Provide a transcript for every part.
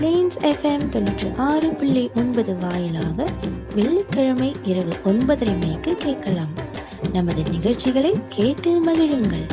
Planes FM தொண்ணூற்றி ஆறு புள்ளி ஒன்பது வாயிலாக வெள்ளிக்கிழமை இரவு ஒன்பதரை மணிக்கு கேட்கலாம். நமது நிகழ்ச்சிகளை கேட்டு மகிழுங்கள்.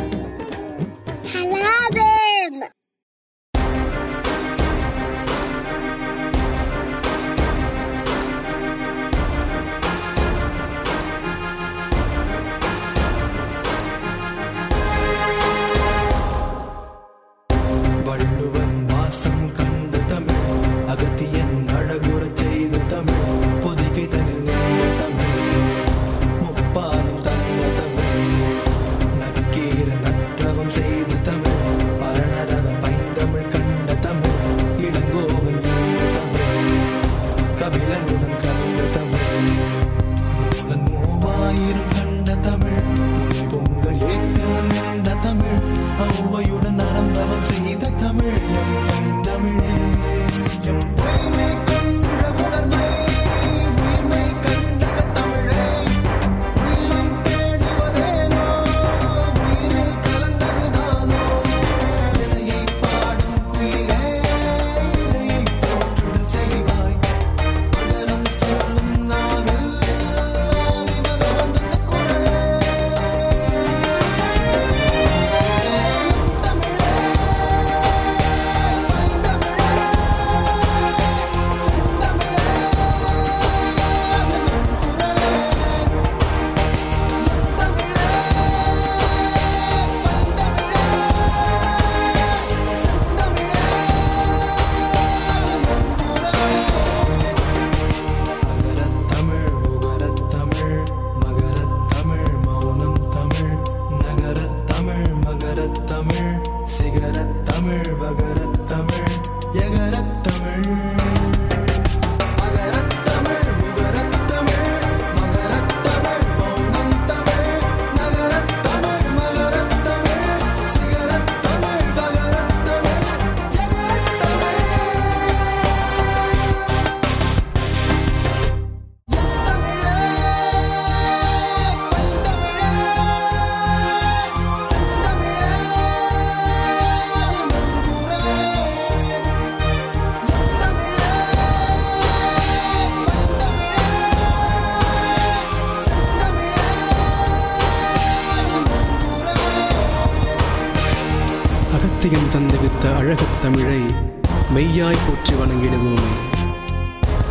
வணங்கிடுவோமே.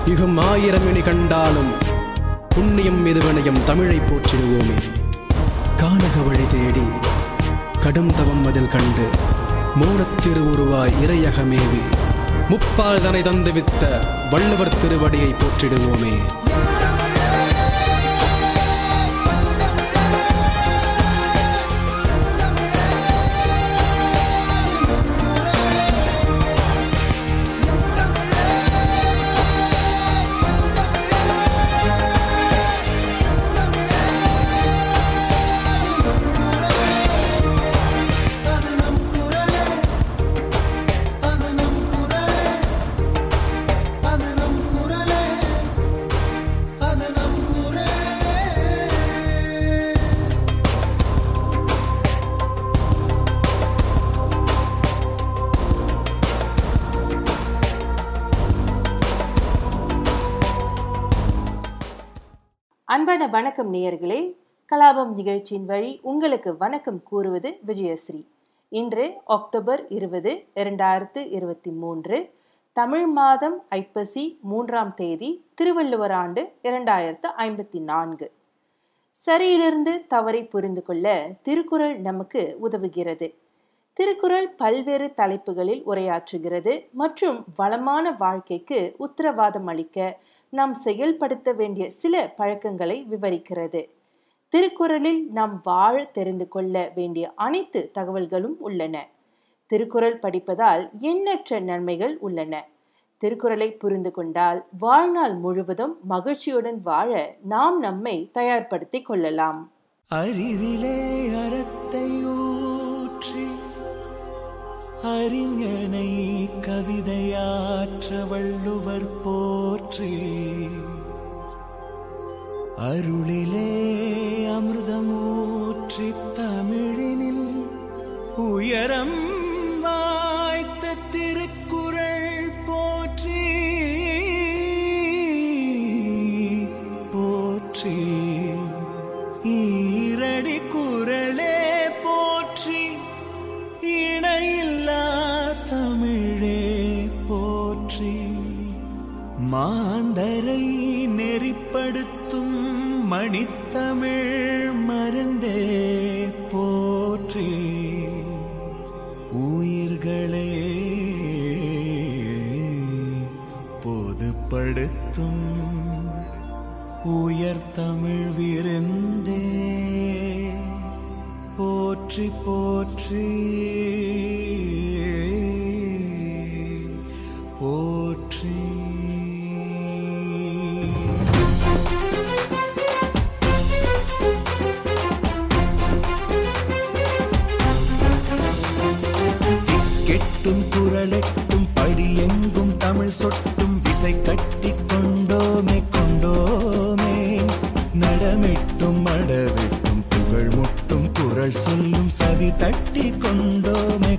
யுகம் ஆயிரம் இனி கண்டாலும் புண்ணியம் மிதுவனையும் தமிழை போற்றிடுவோமே. கானக வழி தேடி கடும் தவம் அதில் கண்டு மௌனத்திருவுருவாய் இறையகமேவி முப்பால் தனை தந்துவித்த வள்ளுவர் திருவடியை போற்றிடுவோமே. அன்பான வணக்கம் நேயர்களே. கலாபம் நிகழ்ச்சியின் வழி உங்களுக்கு வணக்கம் கூறுவது விஜயஸ்ரீ. இன்று அக்டோபர் இருபது இரண்டாயிரத்து இருபத்தி மூன்று தமிழ் மாதம் ஐப்பசி மூன்றாம் தேதி திருவள்ளுவர் ஆண்டு இரண்டாயிரத்து ஐம்பத்தி நான்கு. சரியிலிருந்து தவறை புரிந்து கொள்ள திருக்குறள் நமக்கு உதவுகிறது. திருக்குறள் பல்வேறு தலைப்புகளில் உரையாற்றுகிறது மற்றும் வளமான வாழ்க்கைக்கு உத்தரவாதம் அளிக்க நாம் செயல்படுத்த வேண்டிய சில பழக்கங்களை விவரிக்கிறது. திருக்குறளில் நாம் வாழ தெரிந்து கொள்ள வேண்டிய அனைத்து தகவல்களும் உள்ளன. திருக்குறள் படிப்பதால் எண்ணற்ற நன்மைகள் உள்ளன. திருக்குறளை புரிந்து கொண்டால் வாழ்நாள் முழுவதும் மகிழ்ச்சியுடன் வாழ நாம் நம்மை தயார்படுத்திக் கொள்ளலாம். அறிவிலே அறத்தையோ அறிஞனை கவிதையாற்ற வள்ளுவர் போற்றி. அருளிலே அமிர்தமூற்றி தமிழினில் உயரம் வாய்த்த திருக்குறள் போற்றி. போற்றி. ஈரடி குரலே போற்றி இணையில் மாந்தரை நெறிப்படுத்தும் மணித்தமிழ் மருந்தே போற்றி. உயிர்களே பொதுப்படுத்தும் உயர்தமிழ் விருந்தே. போற்றி போற்றி. எட்டும் குரலெட்டும் படியெங்கும் தமிழ் சொட்டும் விசை கட்டி கொண்டோமே கொண்டோமே. நடமெட்டும் அடவெட்டும் புகழ் முட்டும் குரல் சொல்லும் சதி தட்டி கொண்டோமே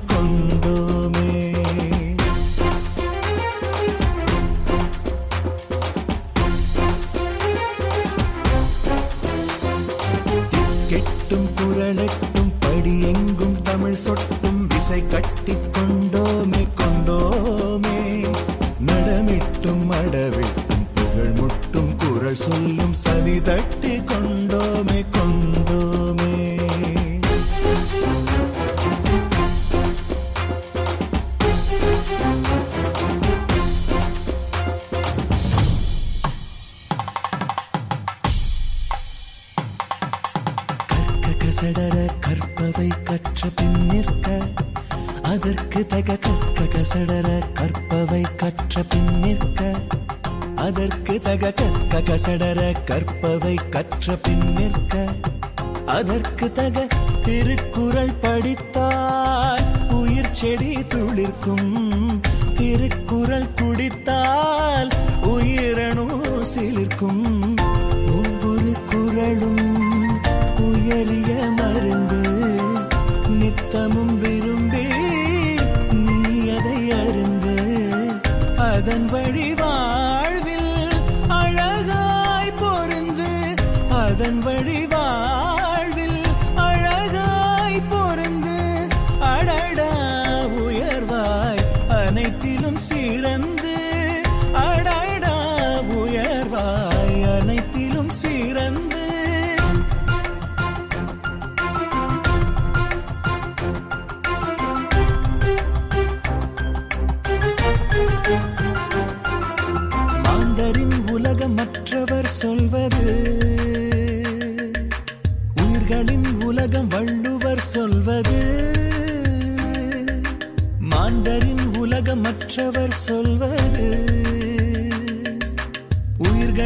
கற்ற பின் நிற்க அதற்கு தக கற்க கசடர கற்பவை கற்ற பின் நிற்க அதற்கு தக கற்க கசடர கற்பவை கற்ற பின் நிற்க அதற்கு தக திருக்குறள் படித்தால் உயிர் செடி துளிர்க்கும் திருக்குறள் குடித்தால் உயிரணு சிலிர்க்கும் அதன் வழி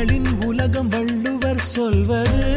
உயிர்களின் உலகம் வள்ளுவர் சொல்வது.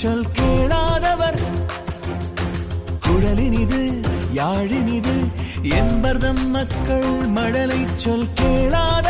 கூச்சல் கேளாதவர். குழலினிது யாழினிது என்பர்தம் மக்கள் மடலை சொல் கேளாத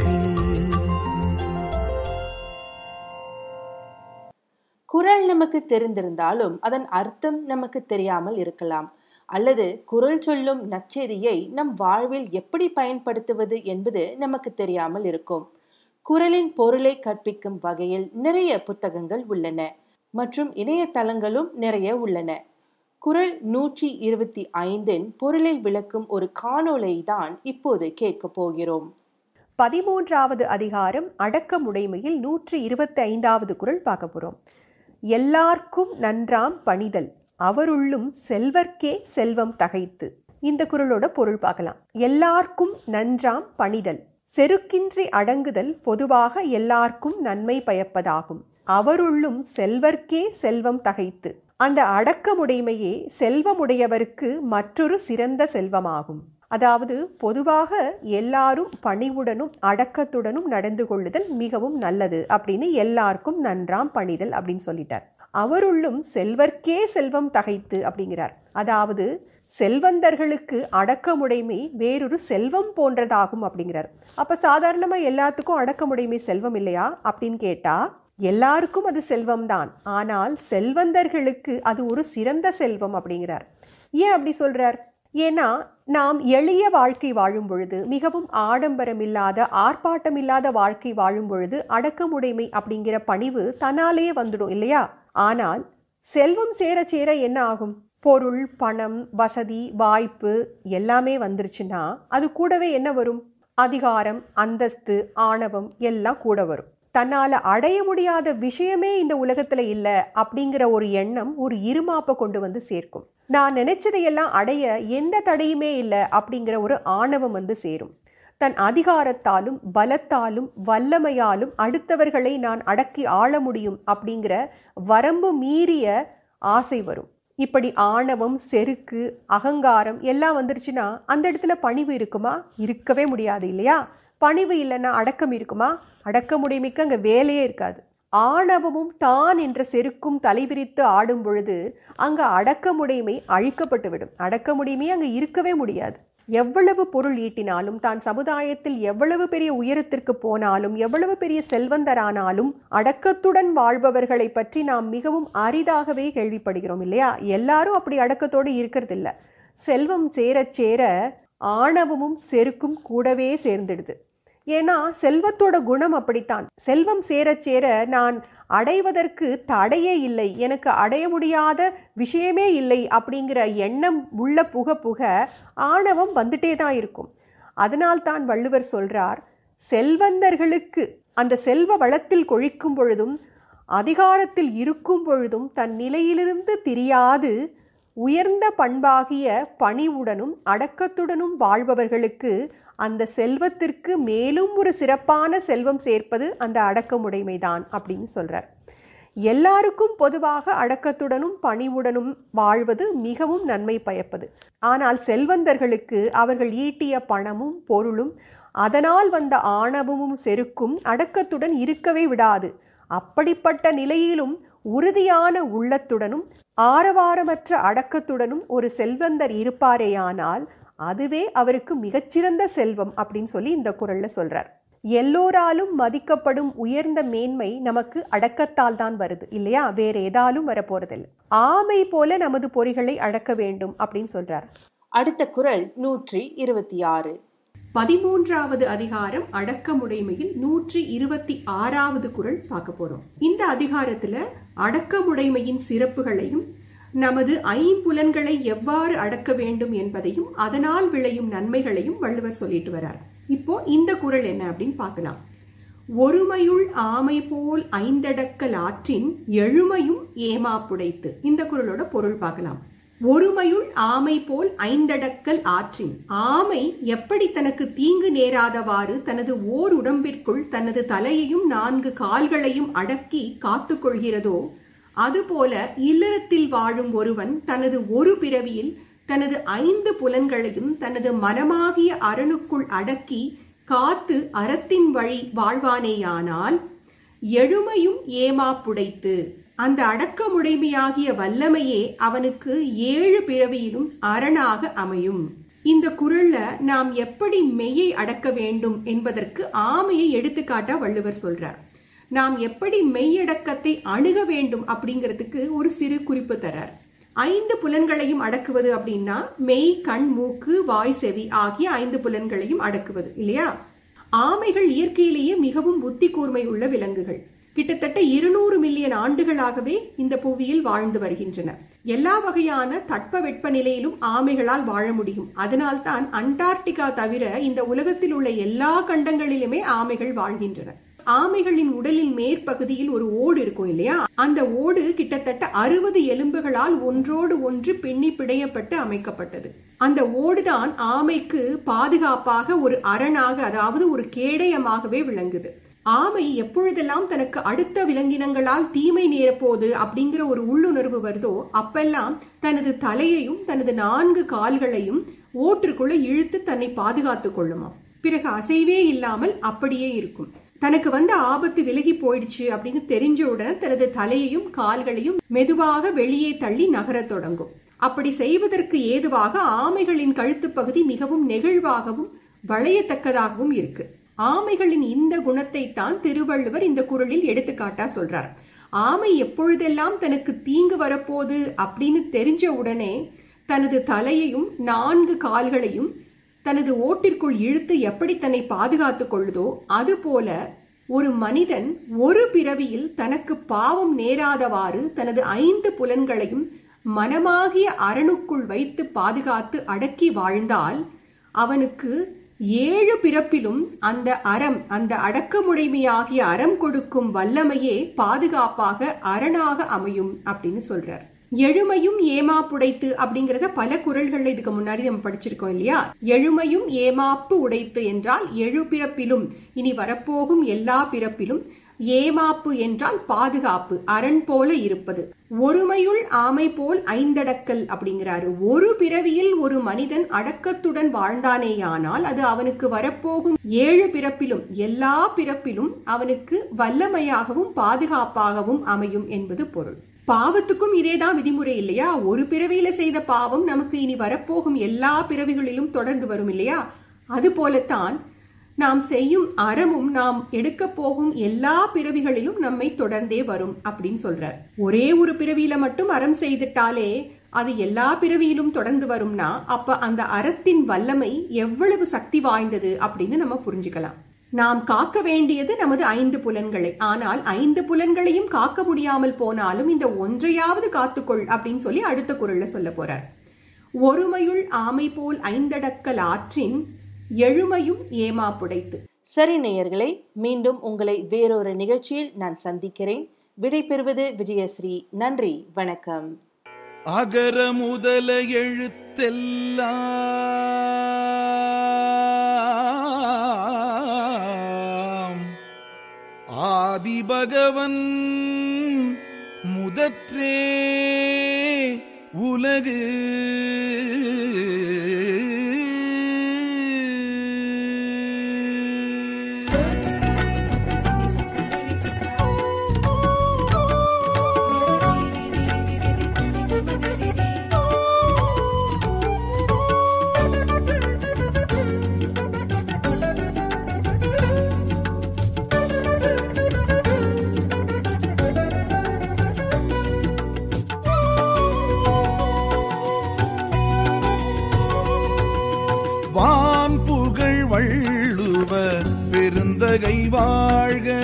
நமக்கு தெரிந்திருந்தாலும் அதன் அர்த்தம் நமக்கு தெரியாமல் இருக்கலாம். அல்லது குரல் சொல்லும் நற்செய்தியை நம் வாழ்வில் எப்படி பயன்படுத்துவது என்பது நமக்கு தெரியாமல் இருக்கும். குரலின் பொருளை கற்பிக்கும் வகையில் நிறைய புத்தகங்கள் உள்ளன. மற்றும் இணையதளங்களும் நிறைய உள்ளன. குரல் நூற்றி இருபத்தி ஐந்தின் பொருளை விளக்கும் ஒரு காணொலை தான் இப்போது கேட்கப் போகிறோம். பதிமூன்றாவது அதிகாரம் அடக்கமுடைமையில் நூற்றி இருபத்தி ஐந்தாவது குரல் பார்க்க போகிறோம் எல்லார்க்கும் நன்றாம் பணிதல். அவருள்ளும் செல்வர்க்கே செல்வம் தகைத்து. இந்த குரலோட பொருள் பார்க்கலாம். எல்லார்க்கும் நன்றாம் பணிதல். செருக்கின்றி அடங்குதல் பொதுவாக எல்லார்க்கும் நன்மை பயப்பதாகும். அவருள்ளும் செல்வர்க்கே செல்வம் தகைத்து. அந்த அடக்கமுடைமையே செல்வமுடையவருக்கு மற்றொரு சிறந்த செல்வமாகும். அதாவது பொதுவாக எல்லாரும் பணிவுடனும் அடக்கத்துடனும் நடந்து கொள்ளுதல் மிகவும் நல்லது அப்படின்னு எல்லாருக்கும் நன்றாம் பணிதல் அப்படின்னு சொல்லிட்டார். அவருள்ளும் செல்வர்க்கே செல்வம் தகைத்து அப்படிங்கிறார். அதாவது செல்வந்தர்களுக்கு அடக்கமுடைமை வேறொரு செல்வம் போன்றதாகும் அப்படிங்கிறார். அப்ப சாதாரணமா எல்லாத்துக்கும் அடக்கமுடைமை செல்வம் இல்லையா அப்படின்னு கேட்டா எல்லாருக்கும் அது செல்வம்தான் ஆனால் செல்வந்தர்களுக்கு அது ஒரு சிறந்த செல்வம் அப்படிங்கிறார். ஏன் அப்படி சொல்றார்? ஏன்னா நாம் எளிய வாழ்க்கை வாழும் பொழுது மிகவும் ஆடம்பரம் இல்லாத ஆர்ப்பாட்டம் இல்லாத வாழ்க்கை வாழும் பொழுது அடக்கமுடைமை அப்படிங்கிற பணிவு தன்னாலேயே வந்துடும் இல்லையா? ஆனால் செல்வம் சேர சேர என்ன ஆகும்? பொருள் பணம் வசதி வாய்ப்பு எல்லாமே வந்துருச்சுன்னா அது கூடவே என்ன வரும்? அதிகாரம் அந்தஸ்து ஆணவம் எல்லாம் கூட வரும். தன்னால் அடைய முடியாத விஷயமே இந்த உலகத்தில் இல்லை அப்படிங்கிற ஒரு எண்ணம் ஒரு இருமாப்பை கொண்டு வந்து சேர்க்கும். நான் நினைச்சதையெல்லாம் அடைய எந்த தடையுமே இல்லை அப்படிங்கிற ஒரு ஆணவம் வந்து சேரும். தன் அதிகாரத்தாலும் பலத்தாலும் வல்லமையாலும் அடுத்தவர்களை நான் அடக்கி ஆள முடியும் அப்படிங்கிற வரம்பு மீறிய ஆசை வரும். இப்படி ஆணவம் செருக்கு அகங்காரம் எல்லாம் வந்துருச்சுன்னா அந்த இடத்துல பணிவு இருக்குமா? இருக்கவே முடியாது இல்லையா? பணிவு இல்லைன்னா அடக்கம் இருக்குமா? அடக்க அடக்கமுடைமைக்கு அங்கே வேலையே இருக்காது. ஆணவமும் தான் என்ற செருக்கும் தலைவிரித்து ஆடும் பொழுது அங்கே அடக்கமுடைமை அழிக்கப்பட்டுவிடும். அடக்கமுடைமை அங்கே இருக்கவே முடியாது. எவ்வளவு பொருள் ஈட்டினாலும் தான் சமுதாயத்தில் எவ்வளவு பெரிய உயரத்திற்கு போனாலும் எவ்வளவு பெரிய செல்வந்தரானாலும் அடக்கத்துடன் வாழ்பவர்களை பற்றி நாம் மிகவும் அரிதாகவே கேள்விப்படுகிறோம் இல்லையா? எல்லாரும் அப்படி அடக்கத்தோடு இருக்கிறதில்ல. செல்வம் சேரச் சேர ஆணவமும் செருக்கும் கூடவே சேர்ந்துடுது. ஏன்னா செல்வத்தோட குணம் அப்படித்தான். செல்வம் சேரச் சேர நான் அடைவதற்கு தடையே இல்லை எனக்கு அடைய முடியாத விஷயமே இல்லை அப்படிங்கிற எண்ணம் உள்ள புக புக ஆணவம் வந்துட்டே தான் இருக்கும். அதனால்தான் வள்ளுவர் சொல்றார் செல்வந்தர்களுக்கு அந்த செல்வ வளத்தில் கொழிக்கும் பொழுதும் அதிகாரத்தில் இருக்கும் பொழுதும் தன் நிலையிலிருந்து திரியாது உயர்ந்த பண்பாகிய பணிவுடனும் அடக்கத்துடனும் வாழ்பவர்களுக்கு அந்த செல்வத்திற்கு மேலும் ஒரு சிறப்பான செல்வம் சேர்ப்பது அந்த அடக்கமுடைமைதான் அப்படின்னு சொல்கிறார் எல்லாருக்கும் பொதுவாக அடக்கத்துடனும் பணிவுடனும் வாழ்வது மிகவும் நன்மை பயப்பது. ஆனால் செல்வந்தர்களுக்கு அவர்கள் ஈட்டிய பணமும் பொருளும் அதனால் வந்த ஆணவமும் செருக்கும் அடக்கத்துடன் இருக்கவே விடாது. அப்படிப்பட்ட நிலையிலும் உறுதியான உள்ளத்துடனும் ஆரவாரமற்ற அடக்கத்துடனும் ஒரு செல்வந்தர் இருப்பாரேயானால் அதுவே அவருக்கு மிகச்சிறந்த செல்வம் அப்படின்னு சொல்லி இந்த குரல்ல சொல்றார். எல்லோராலும் மதிக்கப்படும் உயர்ந்த மேன்மை நமக்கு அடக்கத்தால் தான் வருது இல்லையா? வேற ஏதாலும் வரப்போறதில்லை. ஆமை போல நமது பொறிகளை அடக்க வேண்டும் அப்படின்னு சொல்றார். அடுத்த குரல் நூற்றி இருபத்தி ஆறு பதிமூன்றாவது அதிகாரம் அடக்கமுடைமையில் நூற்றி இருபத்தி ஆறாவது குரல் பார்க்க போறோம். இந்த அதிகாரத்துல அடக்கமுடைமையின் சிறப்புகளையும் நமது ஐம்புலன்களை எவ்வாறு அடக்க வேண்டும் என்பதையும் அதனால் விளையும் நன்மைகளையும் வள்ளுவர் சொல்லிட்டு வரார் இப்போ இந்த குரல் என்ன அப்படின்னு பார்க்கலாம். ஒருமையுள் ஆமை போல் ஐந்தடக்கல் ஆற்றின் எழுமையும் ஏமாப்புடைத்து இந்த குரலோட பொருள் பார்க்கலாம். ஒருமையுள் ஆமை போல் ஐந்தடக்கல் ஆற்றின் ஆமை எப்படி தனக்கு தீங்கு நேராதவாறு தனது ஓர் உடம்பிற்குள் தனது தலையையும் நான்கு கால்களையும் அடக்கி காத்துக்கொள்கிறதோ அதுபோல இல்லறத்தில் வாழும் ஒருவன் தனது ஒரு பிறவியில் தனது ஐந்து புலன்களையும் தனது மனமாகிய அரணுக்குள் அடக்கி காத்து அறத்தின் வழி வாழ்வானேயானால் எழுமையும் ஏமாப்புடைத்து அந்த அடக்கமுடைமையாகிய வல்லமையே அவனுக்கு ஏழு பிறவியிலும் அரணாக அமையும். இந்த குரல்ல நாம் எப்படி மெய்யை அடக்க வேண்டும் என்பதற்கு ஆமையை எடுத்துக்காட்டா வள்ளுவர் சொல்றார். நாம் எப்படி மெய்யடக்கத்தை அணுக வேண்டும் அப்படிங்கிறதுக்கு ஒரு சிறு குறிப்பு தரார். ஐந்து புலன்களையும் அடக்குவது அப்படின்னா மெய் கண் மூக்கு வாய் செவி ஆகிய ஐந்து புலன்களையும் அடக்குவது இல்லையா? ஆமைகள் இயற்கையிலேயே மிகவும் புத்தி கூர்மை உள்ள விலங்குகள். கிட்டத்தட்ட இருநூறு மில்லியன் ஆண்டுகளாகவே இந்த புவியில் வாழ்ந்து வருகின்றன. எல்லா வகையான தட்ப வெப்ப நிலையிலும் ஆமைகளால் வாழ முடியும். அதனால்தான் அண்டார்டிகா தவிர இந்த உலகத்தில் உள்ள எல்லா கண்டங்களிலுமே ஆமைகள் வாழ்கின்றன. ஆமைகளின் உடலின் மேற்பகுதியில் ஒரு ஓடு இருக்கும் இல்லையா? அந்த ஓடு கிட்டத்தட்ட அறுபது எலும்புகளால் ஒன்றோடு ஒன்று பின்னி பிடையப்பட்டு அமைக்கப்பட்டது. அந்த ஓடுதான் ஆமைக்கு பாதுகாப்பாக ஒரு அரணாக அதாவது ஒரு கேடயமாகவே விளங்குது. ஆமை எப்பொழுதெல்லாம் தனக்கு அடுத்த விலங்கினங்களால் தீமை நேரப்போது அப்படிங்கிற ஒரு உள்ளுணர்வு வருதோ அப்பெல்லாம் தனது தலையையும் தனது நான்கு கால்களையும் ஓற்றுக்குள்ள இழுத்து தன்னை பாதுகாத்துக் கொள்ளுமா பிறகு அசைவே இல்லாமல் அப்படியே இருக்கும். தனக்கு வந்த ஆபத்து விலகி போயிடுச்சு அப்படின்னு தெரிஞ்சவுடன் தனது தலையையும் கால்களையும் மெதுவாக வெளியே தள்ளி நகரத் தொடங்கும். அப்படி செய்வதற்கு ஏதுவாக ஆமைகளின் கழுத்து பகுதி மிகவும் நெகிழ்வாகவும் வளையத்தக்கதாகவும் இருக்கு. ஆமைகளின் இந்த குணத்தை தான் திருவள்ளுவர் இந்த குரலில் எடுத்துக்காட்டா சொல்றார். ஆமை எப்பொழுதெல்லாம் தனக்கு தீங்கு வரப்போகுது அப்படின்னு தெரிஞ்ச உடனே தனது தலையையும் நான்கு கால்களையும் தனது ஓட்டிற்குள் இழுத்து எப்படி தன்னை பாதுகாத்துக் கொள்ளுதோ அதுபோல ஒரு மனிதன் ஒரு பிறவியில் தனக்கு பாவம் நேராதவாறு தனது ஐந்து புலன்களையும் மனமாகிய அரணுக்குள் வைத்து பாதுகாத்து அடக்கி வாழ்ந்தால் அவனுக்கு ஏழு பிறப்பிலும் அந்த அறம் அந்த அடக்கமுடைமையாகிய அறம் கொடுக்கும் வல்லமையே பாதுகாப்பாக அரணாக அமையும் அப்படின்னு சொல்றார். எழுமையும் ஏமாப்புடைத்து அப்படிங்கறத பல குரல்கள்ல இதுக்கு முன்னாடி நம்ம படிச்சிருக்கோம் இல்லையா? எழுமையும் ஏமாப்பு உடைத்து என்றால் எழு பிறப்பிலும் இனி வரப்போகும் எல்லா பிறப்பிலும் ஏமாப்பு என்றால் பாதுகாப்பு அரண் போல இருப்பது. ஒருமையுள் ஆமை போல் ஐந்தடக்கல் அப்படிங்கிறாரு. ஒரு பிறவியில் ஒரு மனிதன் அடக்கத்துடன் வாழ்ந்தானேயானால் அது அவனுக்கு வரப்போகும் ஏழு பிறப்பிலும் எல்லா பிறப்பிலும் அவனுக்கு வல்லமையாகவும் பாதுகாப்பாகவும் அமையும் என்பது பொருள். பாவத்துக்கும் இதேதான் விதிமுறை இல்லையா? ஒரு பிறவியில செய்த பாவம் நமக்கு இனி வரப்போகும் எல்லா பிறவிகளிலும் தொடர்ந்து வரும் இல்லையா? அது போலத்தான் நாம் செய்யும் அறமும் நாம் எடுக்க போகும் எல்லா பிறவிகளிலும் நம்மை தொடர்ந்தே வரும் அப்படின்னு சொல்றார். ஒரே ஒரு பிறவியில மட்டும் அறம் செய்துட்டாலே அது எல்லா பிறவியிலும் தொடர்ந்து வரும்னா அப்ப அந்த அறத்தின் வல்லமை எவ்வளவு சக்தி வாய்ந்தது அப்படின்னு நம்ம புரிஞ்சுக்கலாம். நாம் காக்க வேண்டியது நமது ஐந்து புலன்களை. ஆனால் ஐந்து புலன்களையும் காக்க முடியாமல் போனாலும் இந்த ஒன்றையாவது காத்துக்கொள் அப்படின்னு சொல்லி அடுத்த குரல்ல சொல்ல போறார். ஒருமையுள் ஆமை போல் ஐந்தடக்கல் ஆற்றின் எழுமையும் ஏமாப்புடைத்து சரி நேயர்களே மீண்டும் உங்களை வேறொரு நிகழ்ச்சியில் நான் சந்திக்கிறேன். விடை பெறுவது விஜயஸ்ரீ. நன்றி வணக்கம். அகர முதல எழுத்தெல்லாம் ஆதிபகவன் முதற்றே உலகு. பெருந்தகை வாழ்க.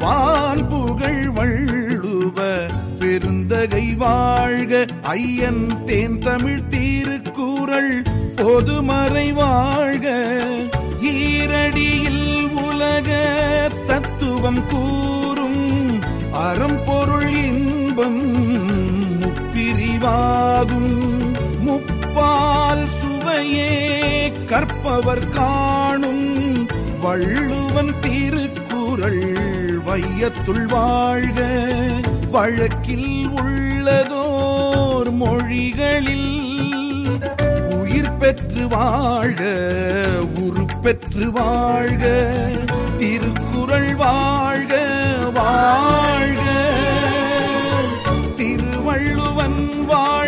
வான் புகழ் வள்ளுவ பெருந்தகை வாழ்க. ஐயன் தேன் தமிழ் தீருக்கூறல் பொதுமறை வாழ்க. ஈரடியில் உலக தத்துவம் கூறும் அறம் பொருள் இன்பம் முப்பிரிவாகும். பால் சுவையே கற்பவர் காணும் வள்ளுவன் திருக்குறள் வையத்துள் வாழ்க. வழக்கில் உள்ளதோர் மொழிகளில் உயிர் பெற்று வாழ்க உருப்பெற்று வாழ்க. திருக்குறள் வாழ்க வாழ்க. திருவள்ளுவன் வாழ்க வாழ்க.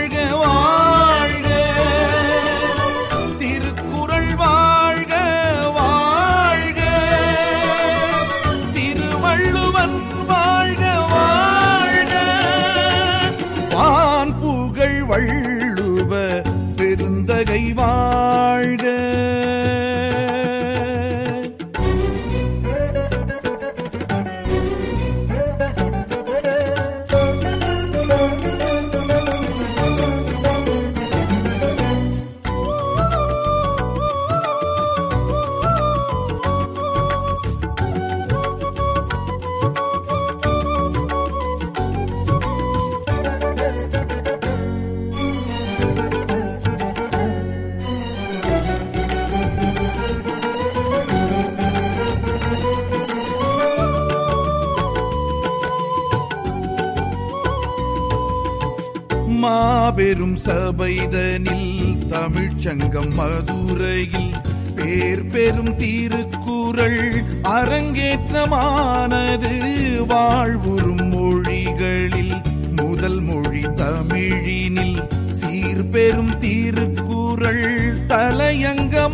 பெரும் சபைதனில் தமிழ்ச்சங்கம் மதுரையில் பேர் பெரும் திருக்குறள் அரங்கேற்றமானது. வாழ்வுறும் மொழிகளில் முதல் மொழி தமிழினில் சீர்பெரும் திருக்குறள் தலையங்கமானது.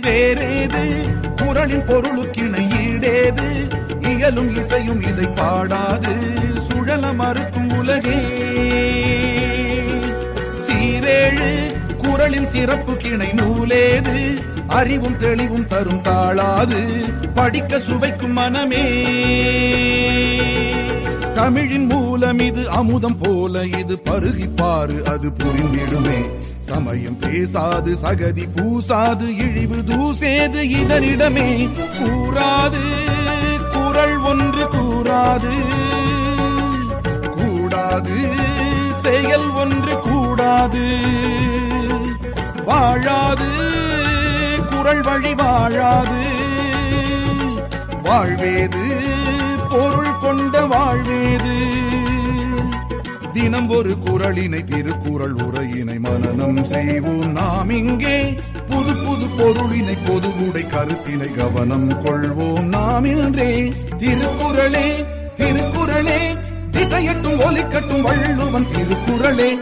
வேறேது? குரலின் பொருளுக்கிணை ஈடேது? இயலும் இசையும் இதை பாடாது. சுழல மறுக்கும் ஏழு குரலின் சிறப்பு கிணை நூலேது. அறிவும் தெளிவும் தரும் தாளாது. படிக்க சுவைக்கும் மனமே. தமிழின் மூலம் இது அமுதம் போல இது பருகிப்பாரு அது புரிந்திடுமே. சமயம் பேசாது சகதி பூசாது இழிவு தூசேது இதனிடமே. கூறாது குரல் ஒன்று கூறாது. கூடாது செயல் ஒன்று கூ வாழாது குரல் வழி வாழாது. வாழ்வேது பொருள் கொண்ட வாழ்வேது. தினம் ஒரு குரலினை திருக்குறள் உரையினை மனனம் செய்வோம் நாம் இங்கே. புது புது பொருளினை பொதுவுடை கருத்தினை கவனம் கொள்வோம் நாம் இன்றே. திருக்குறளே திருக்குறளே திசையட்டும் ஒலிக்கட்டும் வள்ளுவன் திருக்குறளே.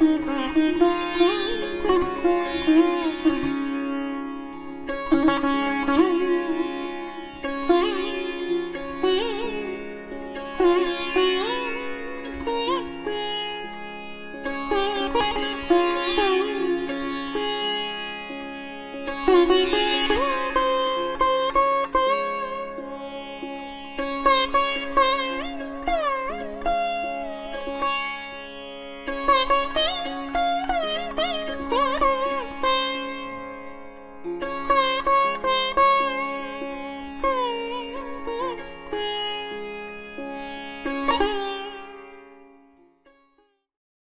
Mm-hmm.